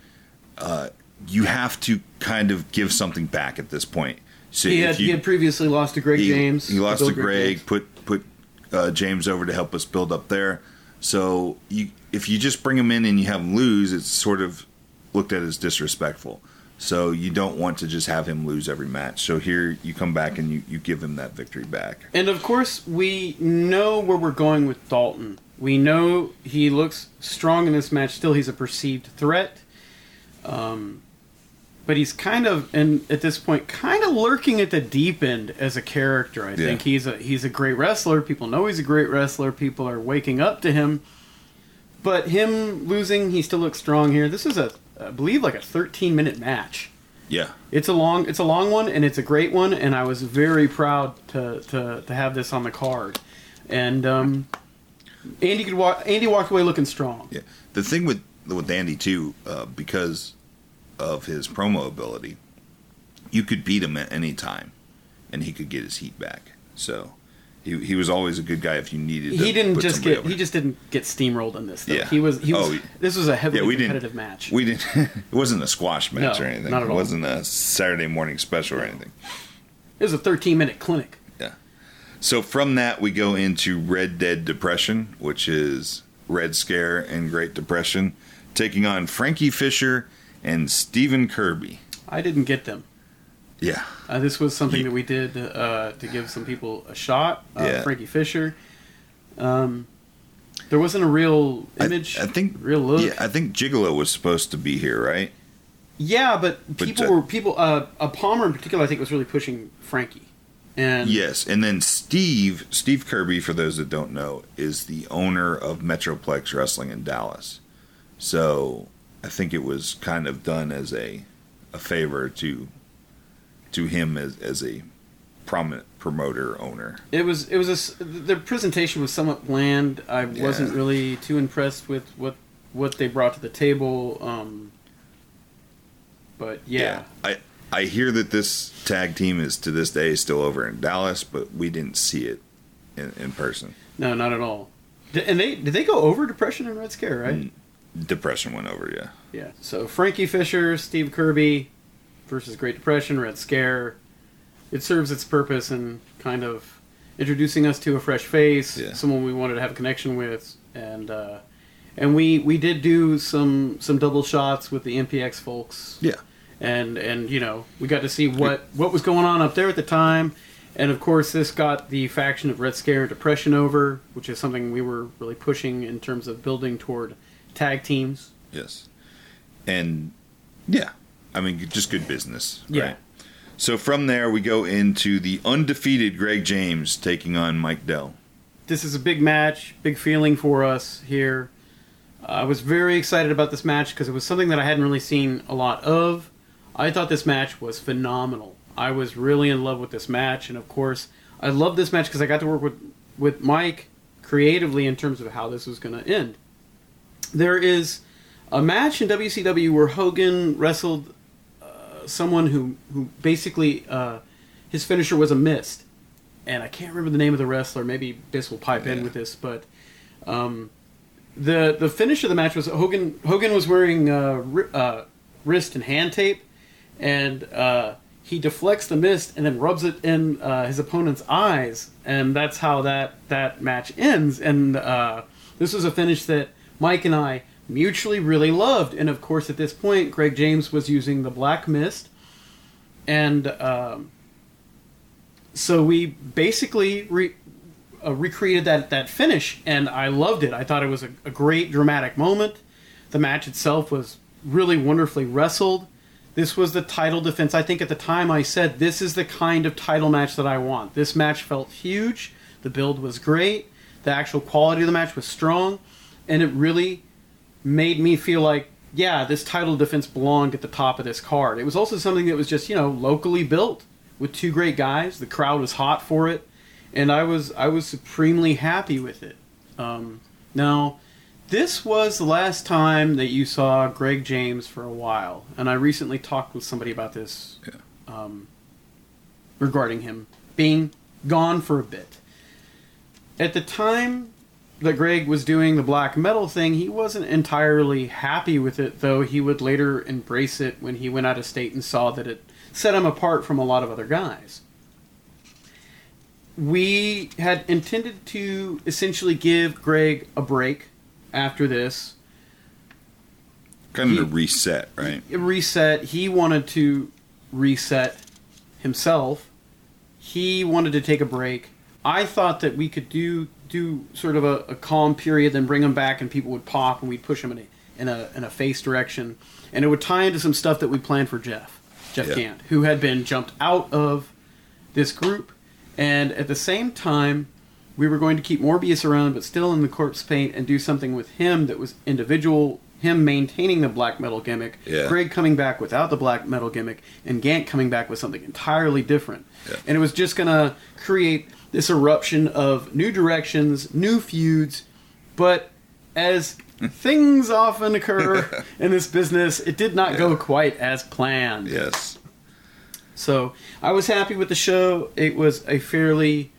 Uh, you have to kind of give something back at this point. So He had, you- he had previously lost to Greg he, James. he lost Bill to Greg. James. Put put uh, James over to help us build up there. So you, if you just bring him in and you have him lose, it's sort of looked at as disrespectful. So you don't want to just have him lose every match. So here you come back and you, you give him that victory back. And of course, we know where we're going with Dalton. We know he looks strong in this match. Still, he's a perceived threat. Um, but he's kind of, and at this point, kind of lurking at the deep end as a character. I think he's a he's a great wrestler. People know he's a great wrestler. People are waking up to him. But him losing, he still looks strong here. This is a, I believe, like a 13 minute match. Yeah. It's a long it's a long one and it's a great one and I was very proud to to, to have this on the card. And um, Andy could walk Andy walked away looking strong. Yeah. The thing with with Andy too, uh, because of his promo ability, you could beat him at any time, and he could get his heat back. So he he was always a good guy if you needed. To He didn't just get over. he just didn't get steamrolled in this though. Yeah. He was he was Oh, this was a heavily yeah, we didn't competitive match. We didn't. [LAUGHS] it wasn't a squash match No, or anything. not at all. it wasn't a Saturday morning special or anything. it was a 13 minute clinic. Yeah. So from that we go into Red Dead Depression, which is Red Scare and Great Depression, taking on Frankie Fisher and Stephen Kirby. I didn't get them. Yeah. Uh, this was something that we did uh, to give some people a shot. Uh, Yeah. Frankie Fisher. Um, there wasn't a real image. I, think real look. Yeah, I think Gigolo was supposed to be here, right? Yeah, but But, people uh, were people. Uh, uh, Palmer in particular, I think, was really pushing Frankie. And Yes, and then Steve Steve Kirby, for those that don't know, is the owner of Metroplex Wrestling in Dallas. So I think it was kind of done as a a favor to to him as as a prominent promoter owner. it was it was a s the presentation was somewhat bland. I wasn't Yeah. really too impressed with what what they brought to the table. Um, but yeah, I I hear that this tag team is to this day still over in Dallas, but we didn't see it in, in person. no, not at all. And they did they go over Depression and Red Scare, right? Mm. Depression went over, yeah. Yeah. So Frankie Fisher, Steve Kirby versus Great Depression, Red Scare. It serves its purpose in kind of introducing us to a fresh face, Yeah. someone we wanted to have a connection with, and uh, and we we did do some some double shots with the MPX folks, Yeah. and and you know we got to see what what was going on up there at the time. And of course, this got the faction of Red Scare and Depression over, which is something we were really pushing in terms of building toward tag teams. Yes. And yeah, I mean, just good business. Yeah. Right? So from there, we go into the undefeated Greg James taking on Mike Dell. this is a big match, big feeling for us here. I was very excited about this match because it was something that I hadn't really seen a lot of. I thought this match was phenomenal. I was really in love with this match, and of course, I love this match because I got to work with with Mike creatively in terms of how this was going to end. There is a match in WCW where Hogan wrestled someone who who basically uh, his finisher was a mist, and I can't remember the name of the wrestler. Maybe Biss will pipe in with this, but um, the the finish of the match was Hogan. Hogan was wearing uh, ri- uh, wrist and hand tape, and uh, he deflects the mist and then rubs it in uh, his opponent's eyes, and that's how that that match ends. And uh, this was a finish that Mike and I mutually really loved. And of course, at this point, Greg James was using the black mist, and um, so we basically re- uh, recreated that that finish, and I loved it. I thought it was a, a great dramatic moment. The match itself was really wonderfully wrestled. This was the title defense. I think at the time I said this is the kind of title match that I want. This match felt huge. The build was great. The actual quality of the match was strong, and it really made me feel like yeah, this title defense belonged at the top of this card. It was also something that was just you know locally built with two great guys. The crowd was hot for it, and I was I was supremely happy with it. Um, now, This was the last time that you saw Greg James for a while, and I recently talked with somebody about this Yeah. um, regarding him being gone for a bit. At the time that Greg was doing the black metal thing, he wasn't entirely happy with it, though he would later embrace it when he went out of state and saw that it set him apart from a lot of other guys. We had intended to essentially give Greg a break after this. Kind of He- a reset, right? reset. He wanted to reset himself. He wanted to take a break. I thought that we could do do sort of a, a calm period, then bring them back, and people would pop, and we'd push them in a in a in a face direction, and it would tie into some stuff that we planned for Jeff, Jeff Yeah. Gant, who had been jumped out of this group, and at the same time, we were going to keep Morbius around, but still in the corpse paint, and do something with him that was individual. Him maintaining the black metal gimmick, Yeah. Greg coming back without the black metal gimmick, and Gant coming back with something entirely different. Yeah. And it was just gonna create this eruption of new directions, new feuds, but as [LAUGHS] things often occur [LAUGHS] in this business, it did not go quite as planned. Yes. So I was happy with the show. It was a fairly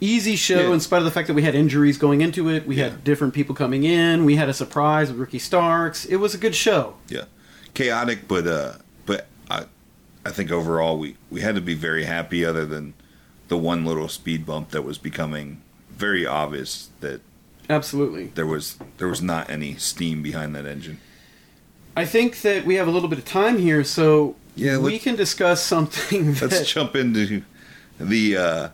easy show Yeah. in spite of the fact that we had injuries going into it. We Yeah. had different people coming in. We had a surprise with Ricky Starks. It was a good show. Yeah. Chaotic, but uh, but I, I think overall we we had to be very happy. Other than the one little speed bump that was becoming very obvious that Absolutely. there was there was not any steam behind that engine. I think that we have a little bit of time here, so Yeah, we can discuss something [LAUGHS] Let's jump into the uh,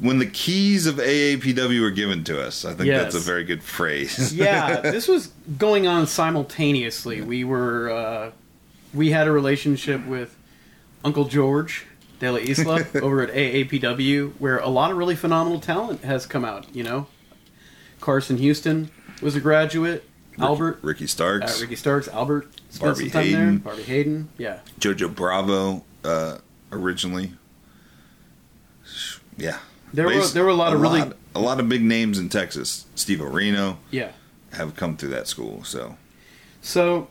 when the keys of AAPW were given to us. I think Yes. that's a very good phrase. [LAUGHS] yeah, [LAUGHS] this was going on simultaneously. We were uh, we had a relationship with Uncle George De La Isla [LAUGHS] over at AAPW, where a lot of really phenomenal talent has come out. You know, Carson Houston was a graduate. Albert, Ricky Starks, uh, Ricky Starks, Albert Barbie time there. Hayden. Barbie Hayden, yeah. Jojo Bravo, uh, originally. Yeah, There were there were a lot of really lot- a lot of big names in Texas. Steve Orino yeah. have come through that school. So So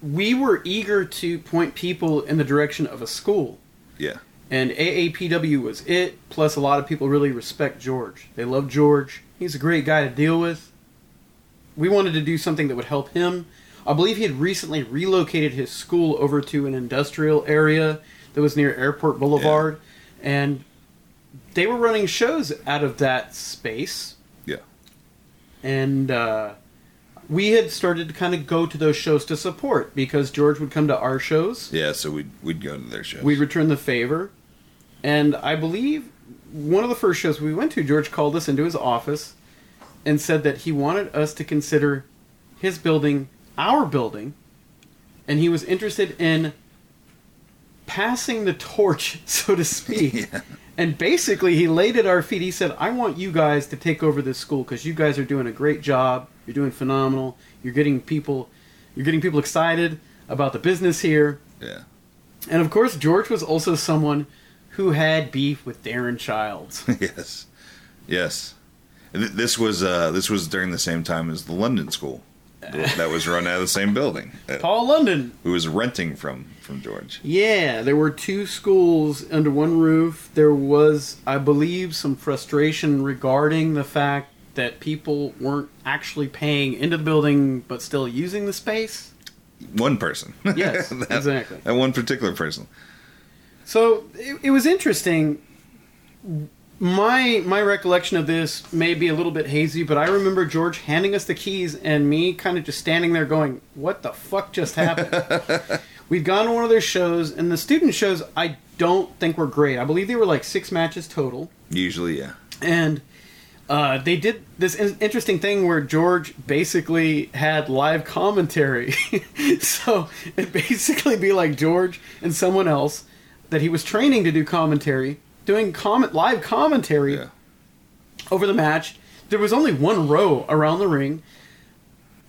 we were eager to point people in the direction of a school. Yeah, And AAPW was it, plus a lot of people really respect George. They love George. He's a great guy to deal with. We wanted to do something that would help him. I believe he had recently relocated his school over to an industrial area that was near Airport Boulevard. And they were running shows out of that space. yeah, And uh, we had started to kind of go to those shows to support because George would come to our shows. yeah. So we'd we'd go to their shows. We'd return the favor. And I believe one of the first shows we went to, George called us into his office and said that he wanted us to consider his building our building. And he was interested in passing the torch, [LAUGHS] so to speak. Yeah. And basically, he laid at our feet. He said, I want you guys to take over this school because you guys are doing a great job. You're doing phenomenal. You're getting people. You're getting people excited about the business here. yeah, And of course, George was also someone who had beef with Darren Childs. [LAUGHS] yes, yes. And th- This was uh, this was during the same time as the London School that was run out of the same building. Paul London. Who was renting from from George? Yeah, there were two schools under one roof. There was, I believe, some frustration regarding the fact that people weren't actually paying into the building but still using the space. One person. [LAUGHS] Yes, That- exactly. That one particular person. So it, it was interesting. My my recollection of this may be a little bit hazy, but I remember George handing us the keys and me kind of just standing there going, "What the fuck just happened?" [LAUGHS] We'd gone to one of their shows, and the student shows I don't think were great. I believe they were like six matches total, Usually, yeah. and uh, they did this in- interesting thing where George basically had live commentary. [LAUGHS] so it'd basically be like George and someone else that he was training to do commentary, doing comment live commentary Yeah. over the match. There was only one row around the ring.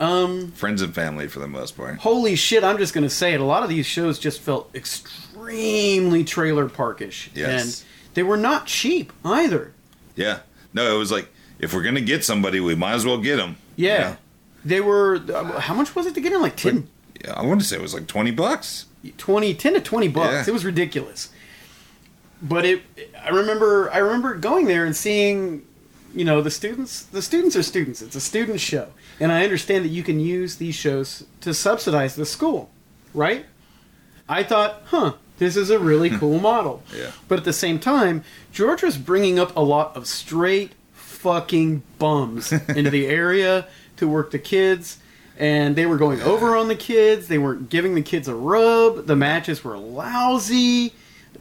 Um, Friends and family for the most part. holy shit! I'm just gonna say it. A lot of these shows just felt extremely trailer parkish, Yes. and they were not cheap either. Yeah. No, it was like if we're gonna get somebody, we might as well get them. Yeah. They were. uh, How much was it to get in? Like 10, Yeah, I want to say it was like twenty bucks. 20 10 to 20 bucks. Yeah. It was ridiculous. But it I remember I remember going there and seeing you know the students the students are students. It's a student show. And I understand that you can use these shows to subsidize the school, right? I thought, "Huh, this is a really hmm. cool model." [LAUGHS] Yeah. But at the same time, George was bringing up a lot of straight fucking bums [LAUGHS] into the area to work the kids. And they were going over on the kids. They weren't giving the kids a rub. The matches were lousy.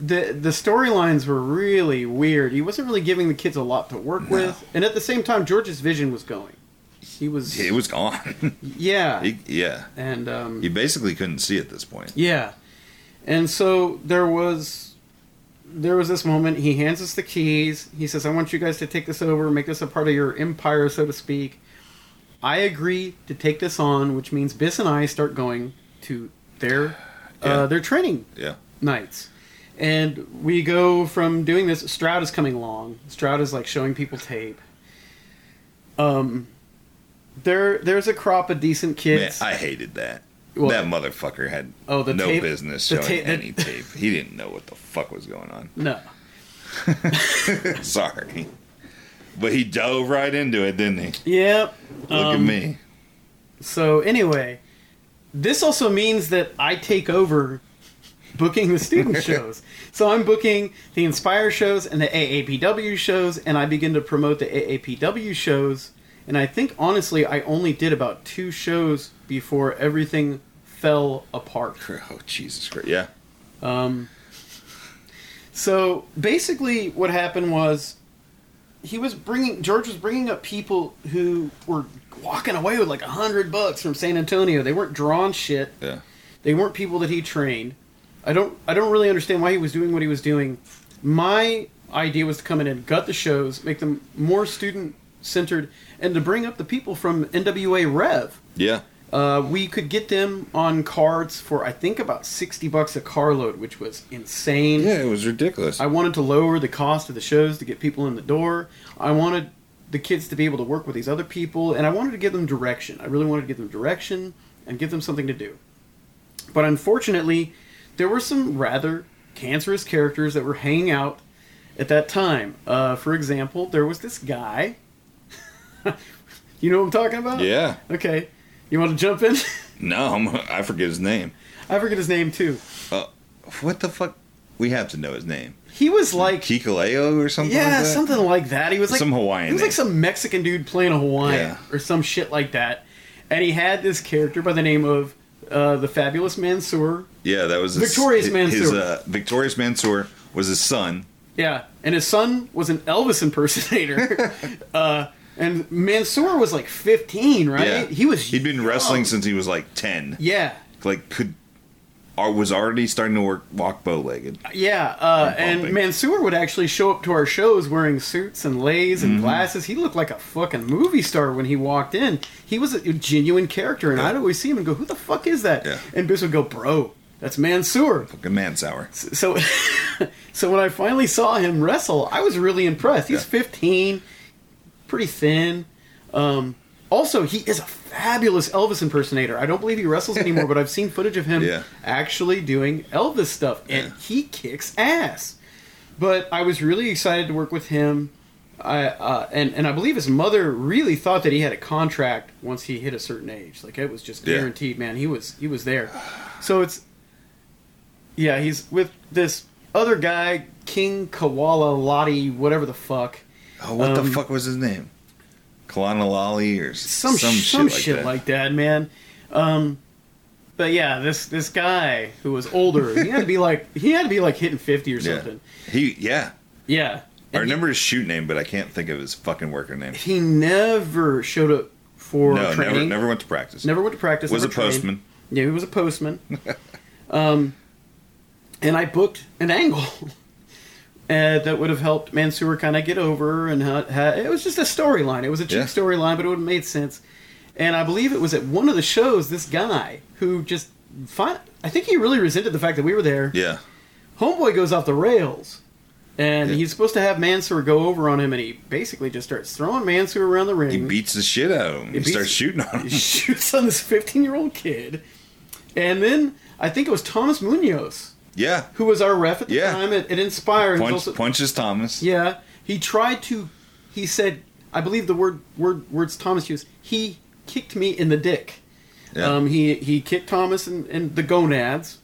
The the storylines were really weird. He wasn't really giving the kids a lot to work with. And at the same time, George's vision was going. He was It was gone. [LAUGHS] yeah. He- yeah, and um, you basically couldn't see at this point. yeah. And so there was there was this moment he hands us the keys. He says, "I want you guys to take this over, make this a part of your empire, so to speak." I agree to take this on, which means Biss and I start going to their Yeah. uh, their training Yeah, nights. And we go from doing this. Stroud is coming along. Stroud is like showing people tape. Um, there, there's a crop of decent man, kids. I hated that. Well- that motherfucker had Oh, the no tape- business showing the- any tape. He didn't know what the fuck was going on. no, [LAUGHS] [LAUGHS] Sorry, but he dove right into it, didn't he? yep. Look at Um, me. So anyway, this also means that I take over booking the student [LAUGHS] shows. So I'm booking the Inspire shows and the AAPW shows, and I begin to promote the AAPW shows. And I think honestly, I only did about two shows before everything fell apart. [LAUGHS] Oh Jesus Christ! Yeah, Um, so basically, what happened was he was bringing George was bringing up people who were walking away with like a hundred bucks from San Antonio. They weren't drawn shit. yeah. They weren't people that he trained. I don't I don't really understand why he was doing what he was doing. My idea was to come in and gut the shows, make them more student centered, and to bring up the people from NWA Rev. Yeah, Uh, we could get them on cards for I think about sixty bucks a carload, which was insane. yeah. It was ridiculous. I wanted to lower the cost of the shows to get people in the door. I wanted the kids to be able to work with these other people, and I wanted to give them direction. I really wanted to give them direction and give them something to do. But unfortunately, there were some rather cancerous characters that were hanging out at that time. Uh, for example, there was this guy. [LAUGHS] you know what I'm talking about? yeah. Okay. You want to jump in? [LAUGHS] No, I'm, I forget his name. I forget his name too. Uh, what the fuck? We have to know his name. He was like Kikaleo or something. Yeah, like that? something like that. He was like Some Hawaiian He was name. like some Mexican dude playing a Hawaiian Yeah. or some shit like that. And he had this character by the name of uh, the Fabulous Mansoor. Yeah, that was Victorious his, Mansoor. His, uh, Victorious Mansoor was his son. Yeah, and his son was an Elvis impersonator. [LAUGHS] [LAUGHS] uh, and Mansoor was like 15, right? Yeah, He was. He'd been young. wrestling since he was like ten. Yeah, Like could, was already starting to work walk bow legged. yeah. Uh, and. Mansoor would actually show up to our shows wearing suits and lays Mm-hmm. and glasses. He looked like a fucking movie star when he walked in. He was a genuine character, and Yeah. I'd always see him and go, "Who the fuck is that?" Yeah. And Biss would go, "Bro, that's Mansoor." Fucking man sour. So, [LAUGHS] so when I finally saw him wrestle, I was really impressed. He's Yeah. 15, pretty thin. Um, also, he is a fabulous Elvis impersonator. I don't believe he wrestles anymore, but I've seen footage of him [LAUGHS] Yeah. actually doing Elvis stuff, and Yeah. he kicks ass. But I was really excited to work with him. I, uh, and and I believe his mother really thought that he had a contract once he hit a certain age. Like it was just Yeah. guaranteed, man. He was he was there. So it's yeah, he's with this other guy, King Koala Lottie, whatever the fuck. Oh, what Um, the fuck was his name? Kalana Lolly or Some some shit, some shit like, that. man. Um, but yeah, this this guy who was older, he had to be like he had to be like hitting fifty or Yeah. something. He yeah. Yeah. I And remember his shoot name, but I can't think of his fucking worker name. He, he never showed up for No, training. never never went to practice. Never went to practice. was a trained. postman. Yeah, he was a postman. [LAUGHS] um, and I booked an angle uh, that would have helped Mansoor kind of get over, and ha- ha- it was just a storyline. It was a cheap Yeah. storyline, but it would have made sense. And I believe it was at one of the shows. This guy who just, I think he really resented the fact that we were there. Yeah. Homeboy goes off the rails And Yeah. he's supposed to have Mansoor go over on him, and he basically just starts throwing Mansoor around the ring. He beats the shit out of him. He, beats- starts shooting on him. [LAUGHS] He shoots on this 15 year old kid. And then I think it was Thomas Munoz, Yeah. who was our ref at the Yeah. time at, at Inspire. He was Punch, also- punches Thomas. Yeah, he tried to. He said, I believe the word word words Thomas used. He kicked me in the dick. Yeah. Um, he he kicked Thomas and, in the gonads,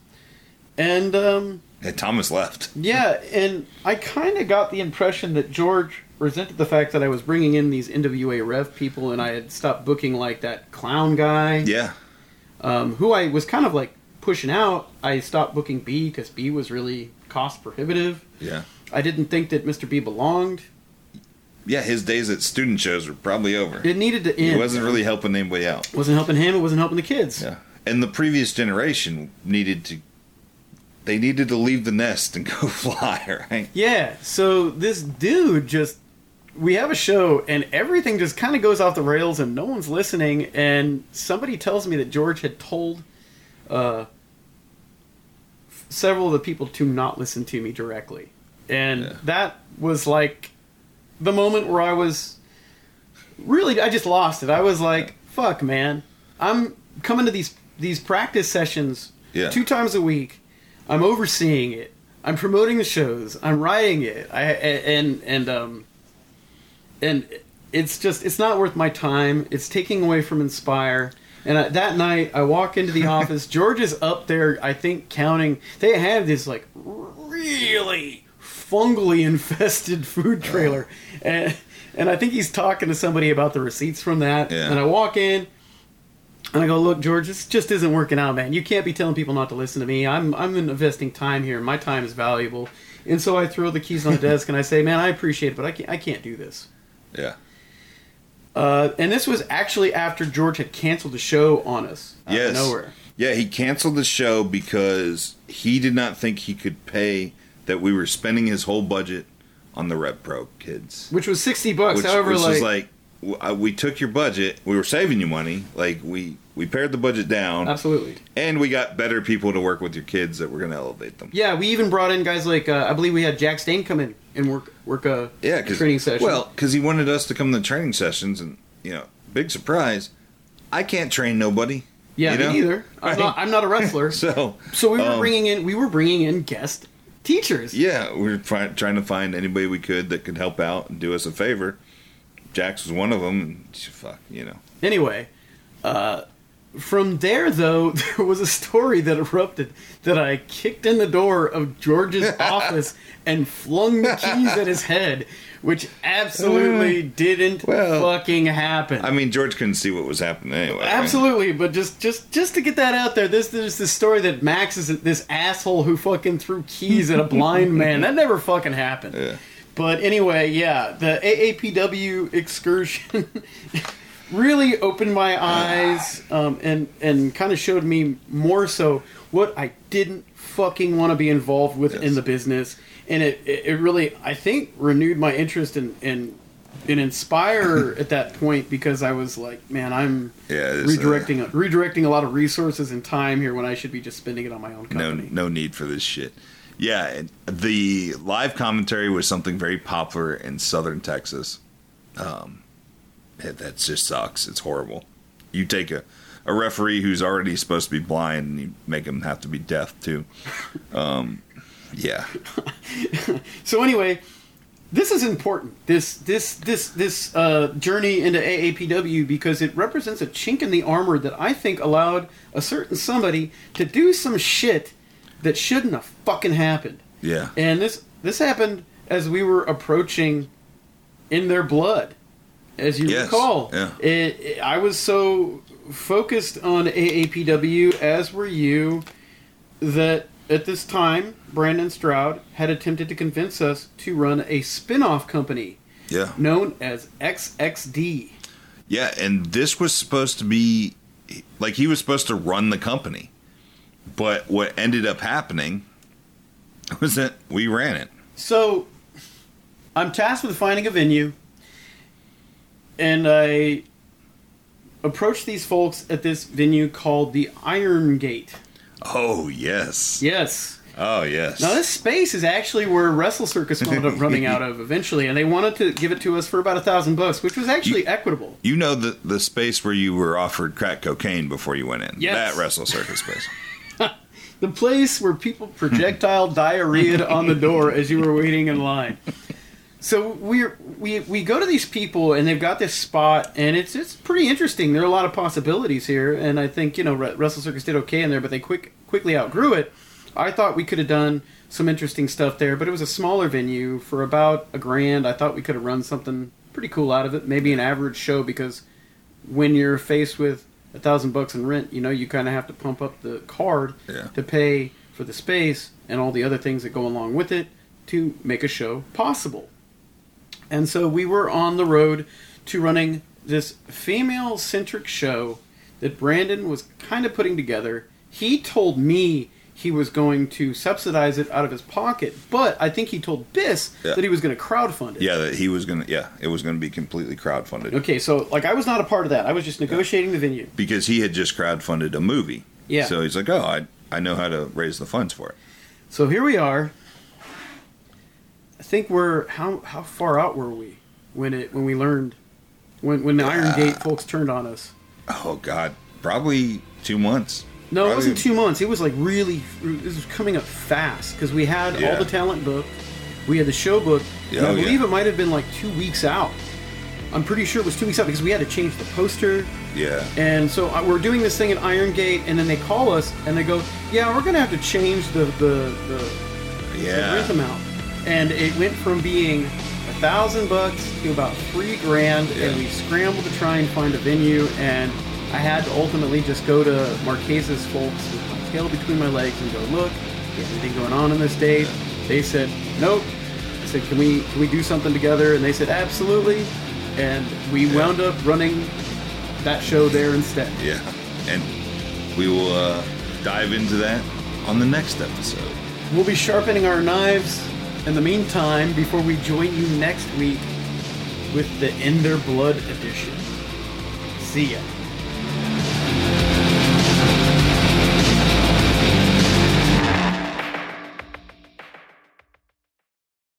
and um, And Thomas left. yeah, and I kind of got the impression that George resented the fact that I was bringing in these NWA Rev people, and I had stopped booking like that clown guy, Yeah. um, who I was kind of like pushing out. I stopped booking B because B was really cost prohibitive. Yeah. I didn't think that Mr. B belonged. Yeah, his days at student shows were probably over. It needed to end. He wasn't really helping anybody out. wasn't helping him. It wasn't helping the kids. Yeah. And the previous generation needed to they needed to leave the nest and [LAUGHS] go fly, right? Yeah, So this dude just we have a show and everything just kind of goes off the rails and no one's listening. And somebody tells me that George had told uh, several of the people to not listen to me directly, and Yeah. that was like the moment where I was really I just lost it. I was like, "Fuck, man! I'm coming to these these practice sessions Yeah. two times a week. I'm overseeing it. I'm promoting the shows. I'm writing it. I and and um and it's just it's not worth my time. It's taking away from Inspire. And I, that night, I walk into the [LAUGHS] office. George is up there. I think counting. They have this like really fungally infested food trailer, and and I think he's talking to somebody about the receipts from that. Yeah. And I walk in, and I go, "Look, George, this just isn't working out, man. You can't be telling people not to listen to me. I'm I'm investing time here. My time is valuable." And so I throw the keys on the [LAUGHS] desk and I say, "Man, I appreciate it, but I can't I can't do this." Yeah. Uh, and this was actually after George had canceled the show on us out Yes. of nowhere. Yeah, he canceled the show because he did not think he could pay that we were spending his whole budget on the Rev Pro kids. Which was sixty bucks. Which, However, which like, was like we took your budget, we were saving you money, like we we pared the budget down, absolutely. and we got better people to work with your kids that were going to elevate them. Yeah, we even brought in guys like uh, I believe we had Jax Dane come in and work work a Yeah, training session. Well, because he wanted us to come to the training sessions, and you know, big surprise, I can't train nobody. yeah, you me know? neither. [LAUGHS] I'm Right. not, I'm not a wrestler. [LAUGHS] So, so we were um, bringing in we were bringing in guest teachers. Yeah, we were try- trying to find anybody we could that could help out and do us a favor. Jax was one of them, and fuck, you know. Anyway, uh, from there though, [LAUGHS] there was a story that erupted that I kicked in the door of George's [LAUGHS] office and flung the keys at his head, which absolutely didn't Well, fucking happen. I mean, George couldn't see what was happening anyway. right? Absolutely, but just just just to get that out there, this there's this story that Max is this asshole who fucking threw keys at a blind man. [LAUGHS] That never fucking happened. Yeah. But anyway, yeah, the AAPW excursion [LAUGHS] really opened my eyes um, and and kind of showed me more so what I didn't fucking want to be involved with Yes. in the business, and it, it really I think renewed my interest in in in Inspire [LAUGHS] at that point because I was like, man, I'm Yeah, redirecting redirecting a lot of resources and time here when I should be just spending it on my own company. no, no need for this shit. Yeah, the live commentary was something very popular in southern Texas. Um, that just sucks. It's horrible. You take a, a referee who's already supposed to be blind and you make him have to be deaf too. Um, yeah, [LAUGHS] So anyway, this is important. This this this this uh, journey into AAPW because it represents a chink in the armor that I think allowed a certain somebody to do some shit that shouldn't have fucking happened. yeah, And this this happened as we were approaching in their blood, as you Yes, recall. yeah. It, it- I was so focused on AAPW, as were you, that at this time Brandon Stroud had attempted to convince us to run a spin-off company yeah, known as XXD. yeah. And this was supposed to be like he was supposed to run the company, but what ended up happening was that we ran it. So, I'm tasked with finding a venue, and I approached these folks at this venue called the Iron Gate. Oh yes. Yes. Oh yes. Now this space is actually where Wrestle Circus wound up running out of [LAUGHS] eventually, and they wanted to give it to us for about a thousand bucks, which was actually equitable. you know the the space where you were offered crack cocaine before you went in. Yes. That wrestle circus space. [LAUGHS] The place where people projectile [LAUGHS] diarrhea on the door as you were waiting in line. So we we we go to these people and they've got this spot and it's it's pretty interesting. There are a lot of possibilities here, and I think you know Wrestle Circus did okay in there, but they quick quickly outgrew it. I thought we could have done some interesting stuff there, but it was a smaller venue for about a grand. I thought we could have run something pretty cool out of it, maybe an average show because when you're faced with a thousand bucks in rent, you know you kind of have to pump up the card Yeah. to pay for the space and all the other things that go along with it to make a show possible. And so we were on the road to running this female centric show that Brandon was kind of putting together. He told me he was going to subsidize it out of his pocket, but I think he told Biss Yeah. that he was going to crowdfund it. Yeah, that he was gonna. Yeah, it was gonna be completely crowdfunded Okay, so like I was not a part of that. I was just negotiating the venue. because he had just crowdfunded a movie. Yeah. So he's like, oh, I I know how to raise the funds for it. So here we are. I think we're how how far out were we when it when we learned when when the Iron Gate folks turned on us? Oh God, probably two months. No, it wasn't two months. It was like really this was coming up fast because we had all the talent booked, we had the show booked. and I Oh, yeah. believe it might have been like two weeks out. I'm pretty sure it was two weeks out because we had to change the poster. Yeah. And so uh, we're doing this thing at Iron Gate, and then they call us and they go, "Yeah, we're gonna have to change the the, the the Yeah. rent amount. And it went from being a thousand bucks to about three grand, Yeah. and we scrambled to try and find a venue. And I had to ultimately just go to Marchesa's folks with my tail between my legs and go, look, is anything going on in this date? They said, nope. I said, can we can we do something together? And they said, absolutely. And we wound up running that show there instead. Yeah. And we will uh, dive into that on the next episode. We'll be sharpening our knives in the meantime before we join you next week with the In Their Blood edition. See ya.